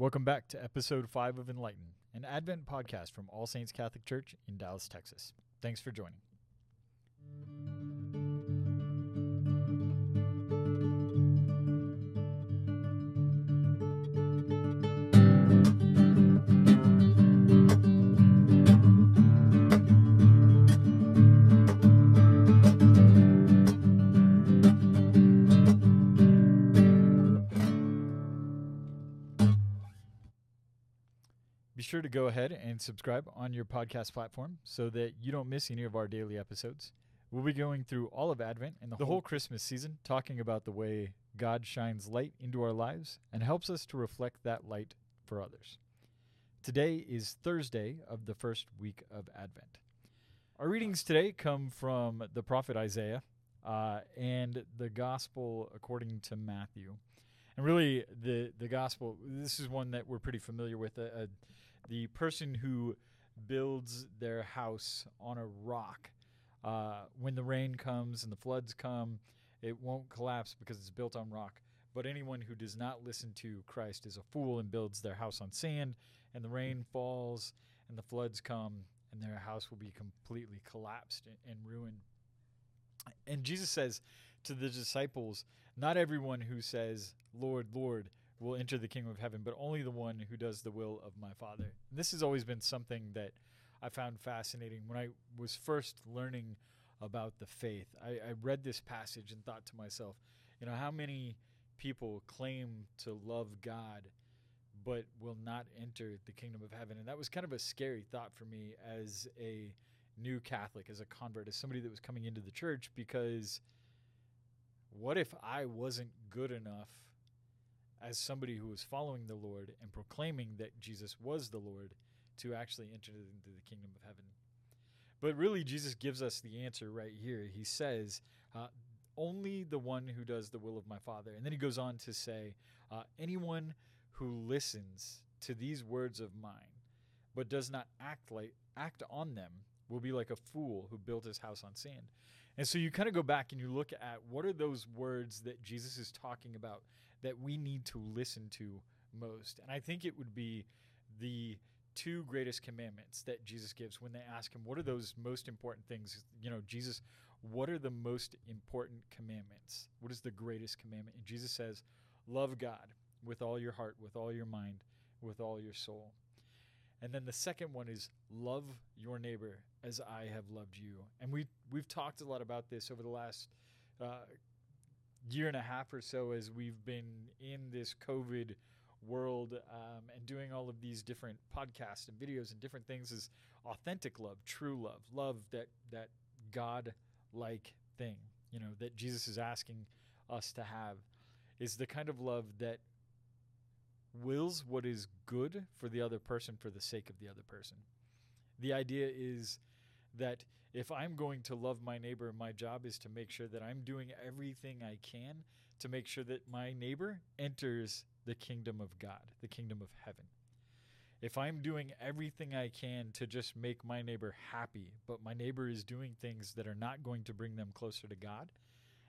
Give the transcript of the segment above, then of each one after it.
Welcome back to episode 5 of Enlighten, an Advent podcast from All Saints Catholic Church in Dallas, Texas. Thanks for joining. Be sure to go ahead and subscribe on your podcast platform so that you don't miss any of our daily episodes. We'll be going through all of Advent and the, the whole Christmas season, talking about the way God shines light into our lives and helps us to reflect that light for others. Today is Thursday of the first week of Advent. Our readings today come from the prophet Isaiah uh, and the Gospel according to Matthew. And really, the, the Gospel, this is one that we're pretty familiar with. Uh, uh, the person who builds their house on a rock, uh, when the rain comes and the floods come, it won't collapse because it's built on rock. But anyone who does not listen to Christ is a fool and builds their house on sand, and the rain falls and the floods come, and their house will be completely collapsed and ruined. And Jesus says to the disciples, Not everyone who says, Lord, Lord, will enter the kingdom of heaven, but only the one who does the will of my Father. And this has always been something that I found fascinating. When I was first learning about the faith, I, I read this passage and thought to myself, you know, how many people claim to love God but will not enter the kingdom of heaven? And that was kind of a scary thought for me as a new Catholic, as a convert, as somebody that was coming into the church, because what if I wasn't good enough as somebody who was following the Lord and proclaiming that Jesus was the Lord to actually enter into the kingdom of heaven. But really, Jesus gives us the answer right here. He says, uh, Only the one who does the will of my Father. And then he goes on to say, uh, Anyone who listens to these words of mine but does not act like act on them will be like a fool who built his house on sand. And so you kind of go back and you look at what are those words that Jesus is talking about that we need to listen to most. And I think it would be the two greatest commandments that Jesus gives when they ask him, What are those most important things? You know, Jesus, what are the most important commandments? What is the greatest commandment? And Jesus says, Love God with all your heart, with all your mind, with all your soul. And then the second one is love your neighbor as I have loved you. And we we've talked a lot about this over the last uh, year and a half or so as we've been in this COVID world um, and doing all of these different podcasts and videos and different things is authentic love, true love, love that that God like thing, you know, that Jesus is asking us to have is the kind of love that wills what is good for the other person for the sake of the other person. The idea is that if I'm going to love my neighbor, my job is to make sure that I'm doing everything I can to make sure that my neighbor enters the kingdom of God, the kingdom of heaven. If I'm doing everything I can to just make my neighbor happy, but my neighbor is doing things that are not going to bring them closer to God,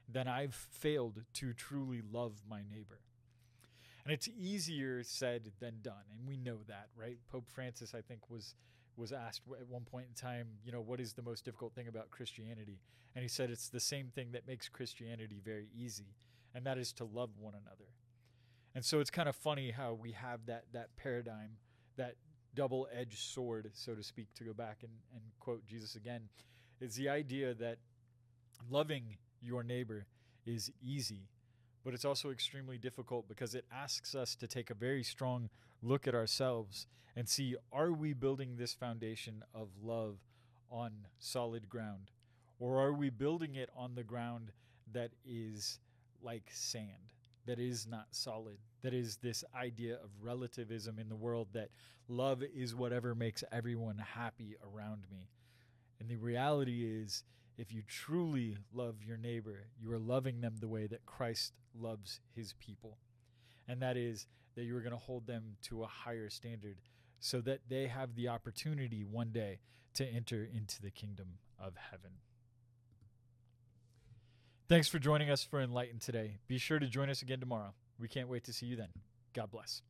then I've failed to truly love my neighbor. And it's easier said than done, and we know that, right? Pope Francis, I think, was was asked at one point in time, you know, what is the most difficult thing about Christianity? And he said it's the same thing that makes Christianity very easy, and that is to love one another. And so it's kind of funny how we have that that paradigm, that double-edged sword, so to speak, to go back and, and quote Jesus again, is the idea that loving your neighbor is easy, but it's also extremely difficult because it asks us to take a very strong look at ourselves and see are we building this foundation of love on solid ground? Or are we building it on the ground that is like sand, that is not solid, that is this idea of relativism in the world that love is whatever makes everyone happy around me? And the reality is, if you truly love your neighbor, you are loving them the way that Christ loves his people. And that is that you are going to hold them to a higher standard so that they have the opportunity one day to enter into the kingdom of heaven. Thanks for joining us for Enlighten today. Be sure to join us again tomorrow. We can't wait to see you then. God bless.